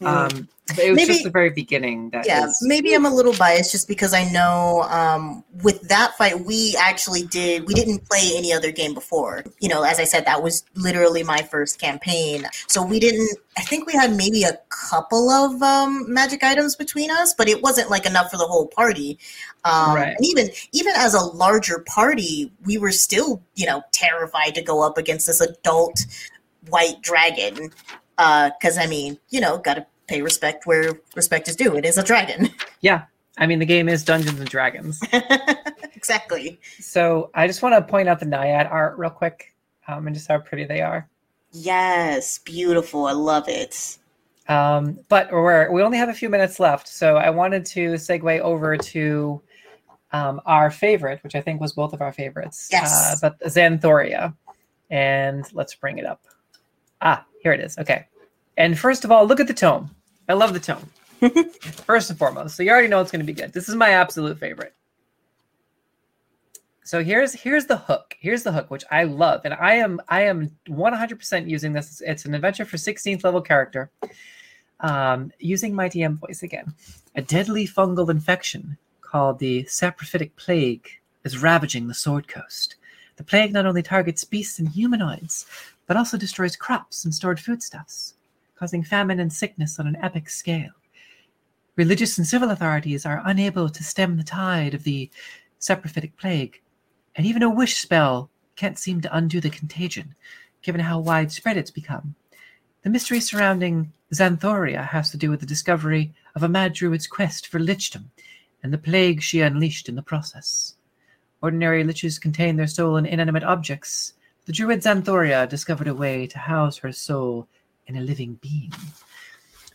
Um, it was maybe, just the very beginning. That yeah, is, maybe I'm a little biased just because I know um, with that fight we actually did we didn't play any other game before. You know, as I said, that was literally my first campaign, so we didn't. I think we had maybe a couple of um, magic items between us, but it wasn't like enough for the whole party. Um, right. And even even as a larger party, we were still you know terrified to go up against this adult white dragon because uh, I mean, you know, got to pay respect where respect is due. It is a dragon. Yeah. I mean, the game is Dungeons and Dragons. exactly. So I just want to point out the Naiad art real quick um, and just how pretty they are. Yes, beautiful. I love it. Um, but we're, we only have a few minutes left. So I wanted to segue over to um, our favorite, which I think was both of our favorites. Yes. Uh, but Xanthoria. And let's bring it up. Ah, here it is. Okay. And first of all, look at the tome. I love the tome. first and foremost. So you already know it's going to be good. This is my absolute favorite. So here's here's the hook. Here's the hook, which I love, and I am I am 100% using this. It's an adventure for 16th level character. Um, using my DM voice again. A deadly fungal infection called the saprophytic plague is ravaging the Sword Coast. The plague not only targets beasts and humanoids, but also destroys crops and stored foodstuffs, causing famine and sickness on an epic scale. Religious and civil authorities are unable to stem the tide of the saprophytic plague, and even a wish spell can't seem to undo the contagion, given how widespread it's become. The mystery surrounding Xanthoria has to do with the discovery of a mad druid's quest for lichdom and the plague she unleashed in the process. Ordinary liches contain their soul in inanimate objects. The druid Xanthoria discovered a way to house her soul in a living being.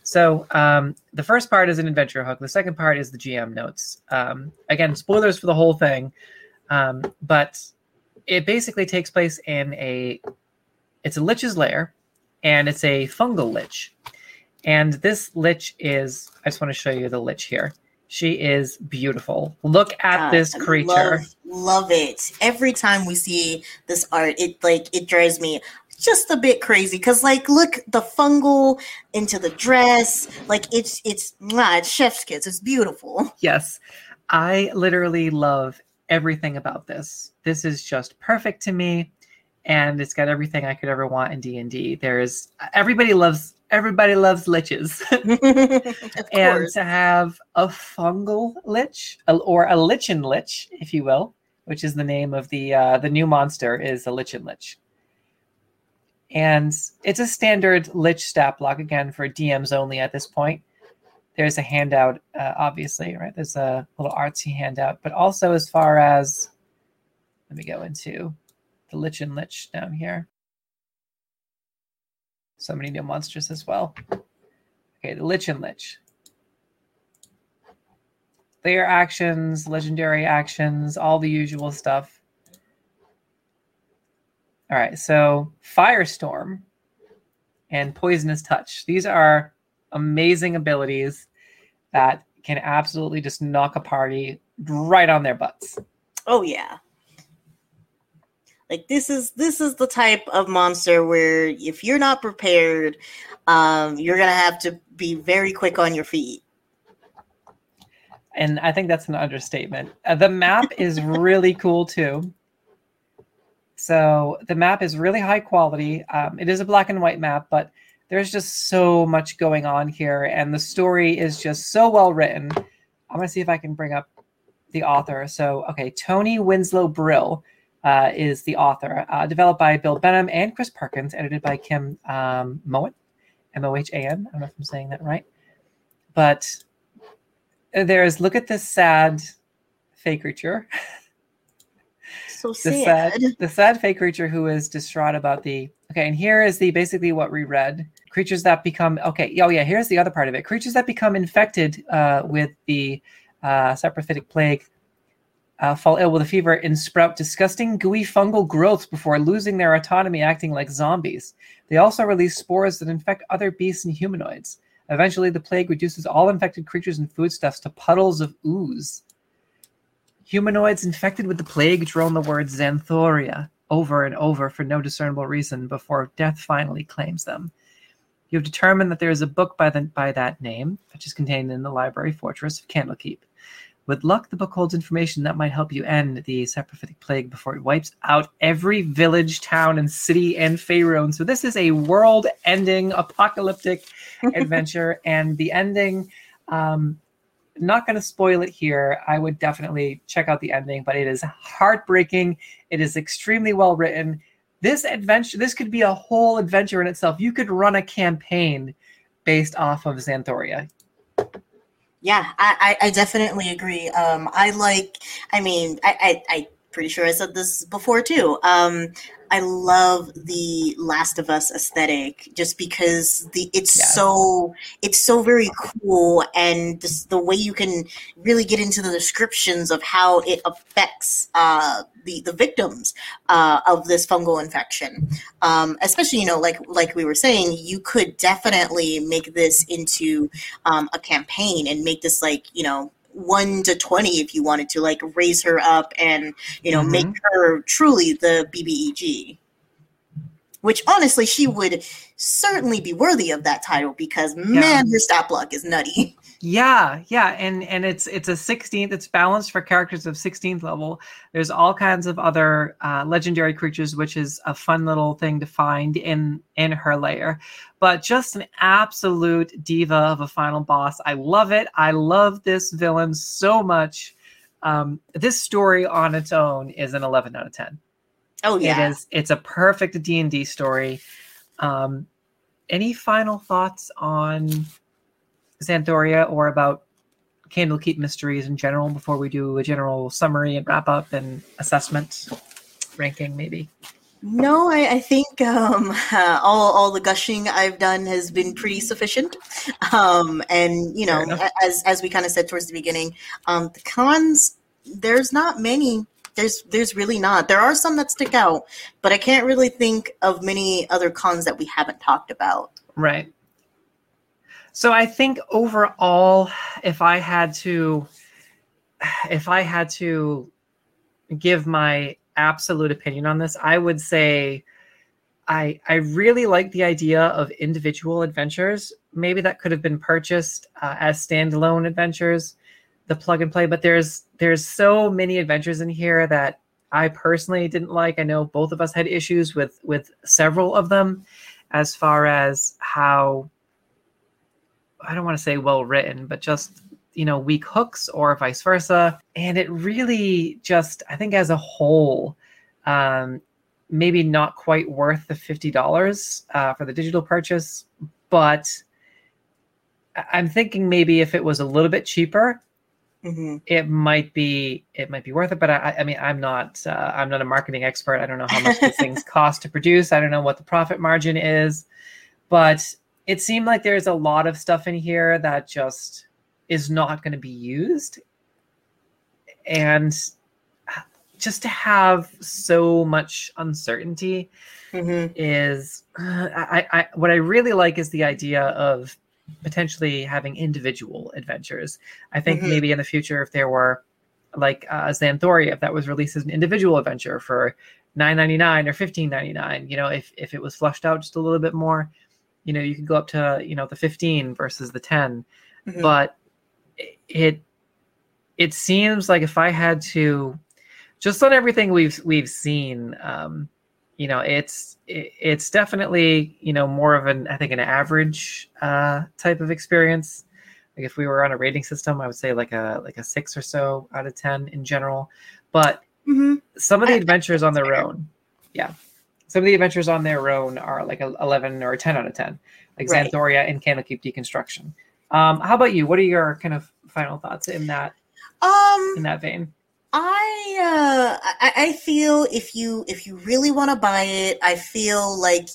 So um, the first part is an adventure hook. The second part is the GM notes. Um, again, spoilers for the whole thing, um, but it basically takes place in a it's a lich's lair, and it's a fungal lich. And this lich is I just want to show you the lich here. She is beautiful. Look at God, this creature. Love, love it. Every time we see this art, it like it drives me just a bit crazy because like look the fungal into the dress like it's it's nah, it's chef's kids it's beautiful Yes. I literally love everything about this. This is just perfect to me and it's got everything I could ever want in D&D. There's everybody loves everybody loves liches. and to have a fungal lich or a lichen lich, if you will, which is the name of the uh, the new monster is a lichen lich. And it's a standard lich stat block again for DMs only at this point. There's a handout, uh, obviously, right? There's a little artsy handout, but also as far as let me go into the Lichen Lich down here. So many new monsters as well. Okay, the Lichen Lich. Their actions, legendary actions, all the usual stuff. All right, so Firestorm and Poisonous Touch. These are amazing abilities that can absolutely just knock a party right on their butts. oh yeah like this is this is the type of monster where if you're not prepared um you're gonna have to be very quick on your feet and I think that's an understatement. Uh, the map is really cool too. So the map is really high quality. Um, it is a black and white map, but there's just so much going on here, and the story is just so well written. I'm gonna see if I can bring up the author. So, okay, Toni Winslow Brill uh, is the author, uh, developed by Bill Benham and Chris Perkins, edited by Kim um, Mohan, M O H A N. I don't know if I'm saying that right, but there's look at this sad fake creature. So the sad, sad the sad fake creature who is distraught about the okay and here is the basically what we read. Creatures that become okay oh yeah here's the other part of it. Creatures that become infected uh, with the uh, saprophytic plague uh, fall ill with a fever and sprout disgusting gooey fungal growths before losing their autonomy acting like zombies they also release spores that infect other beasts and humanoids eventually the plague reduces all infected creatures and foodstuffs to puddles of ooze Humanoids infected with the plague drone the word Xanthoria over and over for no discernible reason before death finally claims them. You have determined that there is a book by, the, by that name, which is contained in the library fortress of Candlekeep. With luck, the book holds information that might help you end the saprophytic plague before it wipes out every village, town, and city and Faerun. So this is a world-ending apocalyptic adventure, and the ending um, not going to spoil it here. I would definitely check out the ending, but it is heartbreaking. It is extremely well written. This adventure, this could be a whole adventure in itself. You could run a campaign based off of Xanthoria. Yeah, I, I, definitely agree. Um, I like. I mean, I, I, I pretty sure I said this before too. Um, I love the Last of Us aesthetic just because the it's yeah. so it's so very cool and the way you can really get into the descriptions of how it affects uh, the the victims uh, of this fungal infection. Um, especially, you know, like like we were saying, you could definitely make this into um, a campaign and make this like you know one to 20 if you wanted to like raise her up and you know mm-hmm. make her truly the bbeg which honestly she would certainly be worthy of that title because yeah. man her stat block is nutty yeah yeah and and it's it's a 16th it's balanced for characters of 16th level. There's all kinds of other uh, legendary creatures which is a fun little thing to find in in her layer. but just an absolute diva of a final boss. I love it. I love this villain so much. Um, this story on its own is an 11 out of 10 oh yeah. it is it's a perfect d&d story. Um, any final thoughts on Xanthoria or about Candlekeep Mysteries in general before we do a general summary and wrap up and assessment ranking, maybe? No, I, I think um, uh, all all the gushing I've done has been pretty sufficient. Um, and you know, as as we kind of said towards the beginning, um, the cons there's not many. There's there's really not. There are some that stick out, but I can't really think of many other cons that we haven't talked about. Right. So I think overall, if I had to, if I had to give my absolute opinion on this, I would say I I really like the idea of individual adventures. Maybe that could have been purchased uh, as standalone adventures, the plug and play. But there's there's so many adventures in here that I personally didn't like. I know both of us had issues with with several of them, as far as how I don't want to say well written, but just you know weak hooks or vice versa. And it really just I think as a whole, um, maybe not quite worth the fifty dollars uh, for the digital purchase, but I'm thinking maybe if it was a little bit cheaper, Mm-hmm. it might be it might be worth it but i i mean i'm not uh, i'm not a marketing expert i don't know how much these things cost to produce i don't know what the profit margin is but it seemed like there's a lot of stuff in here that just is not going to be used and just to have so much uncertainty mm-hmm. is uh, I, I what i really like is the idea of potentially having individual adventures i think mm-hmm. maybe in the future if there were like uh, xanthoria if that was released as an individual adventure for 9.99 or 15.99 you know if if it was flushed out just a little bit more you know you could go up to you know the 15 versus the 10 mm-hmm. but it it seems like if i had to just on everything we've we've seen um you know it's it, it's definitely you know more of an i think an average uh type of experience. Like if we were on a rating system i would say like a like a six or so out of ten in general. But mm-hmm. some of the adventures on their own yeah some of the adventures on their own are like 11 or 10 out of 10 like right. xanthoria and kandlekeep dekonstruktion um, how about you what are your kind of final thoughts in that um in that vein I uh I, I feel if you if you really want to buy it, I feel like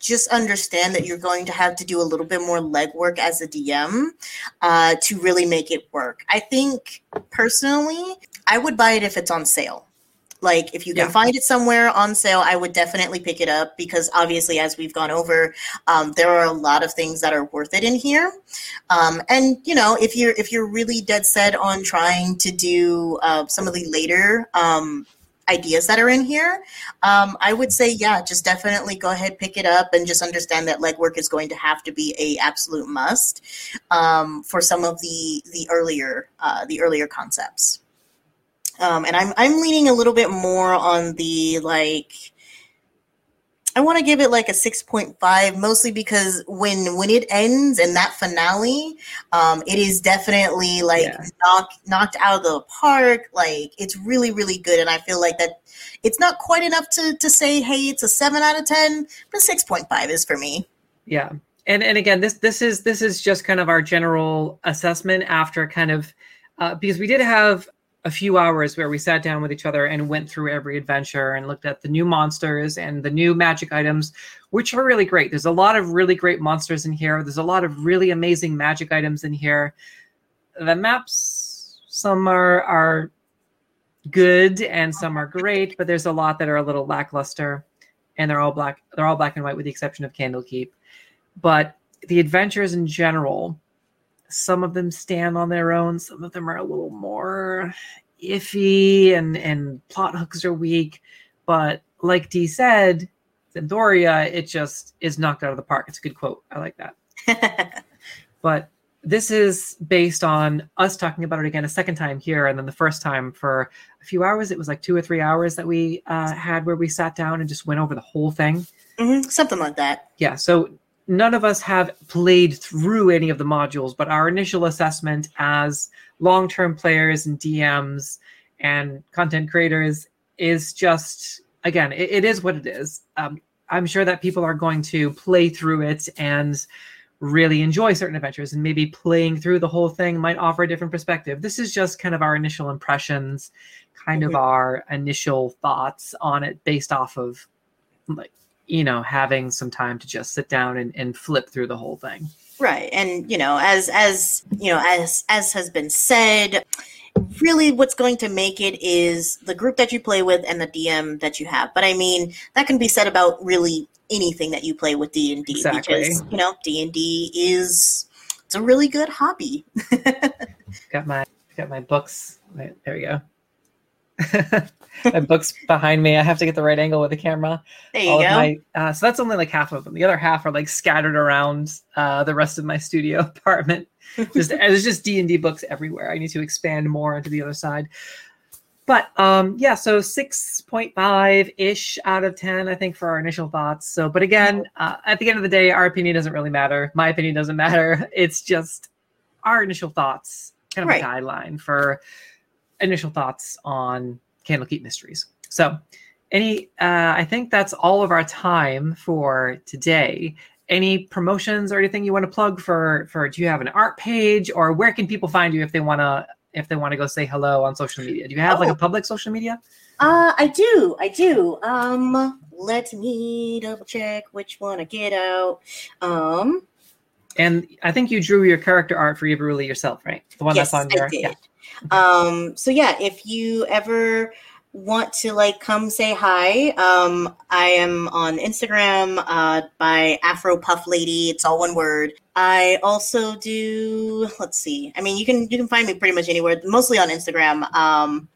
just understand that you're going to have to do a little bit more legwork as a DM uh, to really make it work. I think personally, I would buy it if it's on sale. Like if you can yeah. find it somewhere on sale, I would definitely pick it up because obviously, as we've gone over, um, there are a lot of things that are worth it in here. Um, and you know, if you're if you're really dead set on trying to do uh, some of the later um, ideas that are in here, um, I would say, yeah, just definitely go ahead, pick it up, and just understand that legwork is going to have to be a absolute must um, for some of the the earlier uh, the earlier concepts. Um, and I'm I'm leaning a little bit more on the like I want to give it like a 6.5 mostly because when when it ends and that finale um it is definitely like yeah. knocked knocked out of the park like it's really really good and I feel like that it's not quite enough to to say hey it's a 7 out of 10 but 6.5 is for me. Yeah. and and again, this this is this is just kind of our general assessment after kind of uh, because we did have a few hours where we sat down with each other and went through every adventure and looked at the new monsters and the new magic items, which are really great. There's a lot of really great monsters in here. There's a lot of really amazing magic items in here. The maps, some are are good and some are great, but there's a lot that are a little lackluster, and they're all black. They're all black and white with the exception of Candlekeep. But the adventures in general, some of them stand on their own. Some of them are a little more iffy, and and plot hooks are weak. But like Dee said, Xanthoria, it just is knocked out of the park. It's a good quote. I like that. but this is based on us talking about it again a second time here, and then the first time for a few hours. It was like two or three hours that we uh, had where we sat down and just went over the whole thing. Mm-hmm, something like that. Yeah. So none of us have played through any of the modules, but our initial assessment as long term players and DMs and content creators is just, again, it, it is what it is. Um, I'm sure that people are going to play through it and really enjoy certain adventures, and maybe playing through the whole thing might offer a different perspective. This is just kind of our initial impressions, kind mm-hmm. of our initial thoughts on it based off of like you know having some time to just sit down and, and flip through the whole thing. Right. And you know as as you know as as has been said really what's going to make it is the group that you play with and the dm that you have. But i mean that can be said about really anything that you play with d&d exactly. because you know d&d is it's a really good hobby. Got my got my books. There we go my books behind me. I have to get the right angle with the camera. There you All go. My, uh, so that's only like half of them. The other half are like scattered around uh, the rest of my studio apartment. Just there's just D and D books everywhere. I need to expand more onto the other side. But um, yeah, so six point five ish out of ten, I think, for our initial thoughts. So, but again, uh, at the end of the day, our opinion doesn't really matter. My opinion doesn't matter. It's just our initial thoughts, kind of right. a guideline for initial thoughts on Candlekeep Mysteries. So, any, uh, I think that's all of our time for today. Any promotions or anything you want to plug for? For do you have an art page, or where can people find you if they want to if they want to go say hello on social media? Do you have oh. like a oh. public social media? Uh, I do. I do. Um, let me double check which one I get out. Um, and I think you drew your character art for Ibaruli yourself, right? The one yes, that's on your I did. yeah. Um, so yeah, if you ever want to like come say hi, um, I am on Instagram uh, by Afro Puff Lady. It's all one word. I also do. Let's see. I mean, you can you can find me pretty much anywhere. Mostly on Instagram. Um,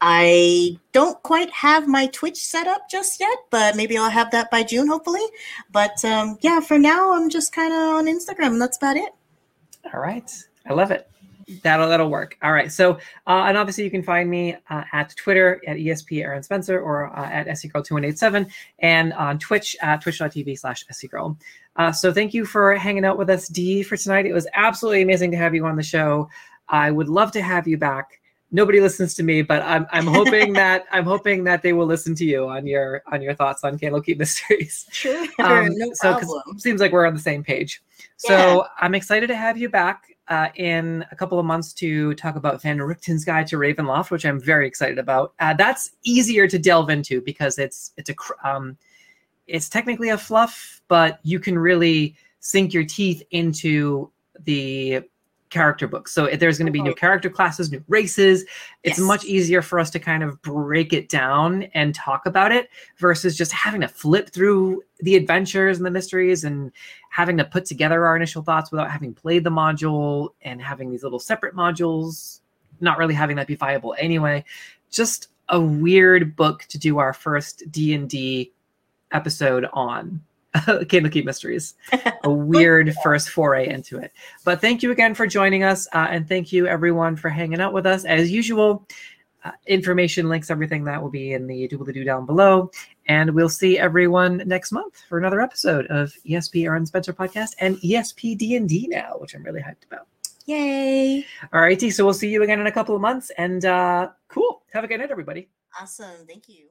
I don't quite have my Twitch set up just yet, but maybe I'll have that by June, hopefully. But um, yeah, for now, I'm just kind of on Instagram, that's about it. All right, I love it. That'll that'll work. All right. So uh, and obviously you can find me uh, at Twitter at ESP Aaron Spencer or uh, at SCGirl2187 and on Twitch at twitch.tv slash SCGirl. Uh, so thank you for hanging out with us, Dee, for tonight. It was absolutely amazing to have you on the show. I would love to have you back. Nobody listens to me, but I'm I'm hoping that I'm hoping that they will listen to you on your on your thoughts on Candlekeep Mysteries. Sure. Um, no so seems like we're on the same page. So yeah. I'm excited to have you back uh, in a couple of months to talk about Van Richten's Guide to Ravenloft, which I'm very excited about. Uh, that's easier to delve into because it's it's a um, it's technically a fluff, but you can really sink your teeth into the character books. So if there's going to be new oh. character classes, new races. It's yes. much easier for us to kind of break it down and talk about it versus just having to flip through the adventures and the mysteries and having to put together our initial thoughts without having played the module and having these little separate modules, not really having that be viable anyway. Just a weird book to do our first D&D episode on. Candlekeep Mysteries. A weird first foray into it. But thank you again for joining us. Uh, and thank you, everyone, for hanging out with us. As usual, uh, information, links, everything that will be in the doobly doo down below. And we'll see everyone next month for another episode of ESP Aaron Spencer podcast and ESP D&D now, which I'm really hyped about. Yay. All righty. So we'll see you again in a couple of months. And uh, cool. Have a good night, everybody. Awesome. Thank you.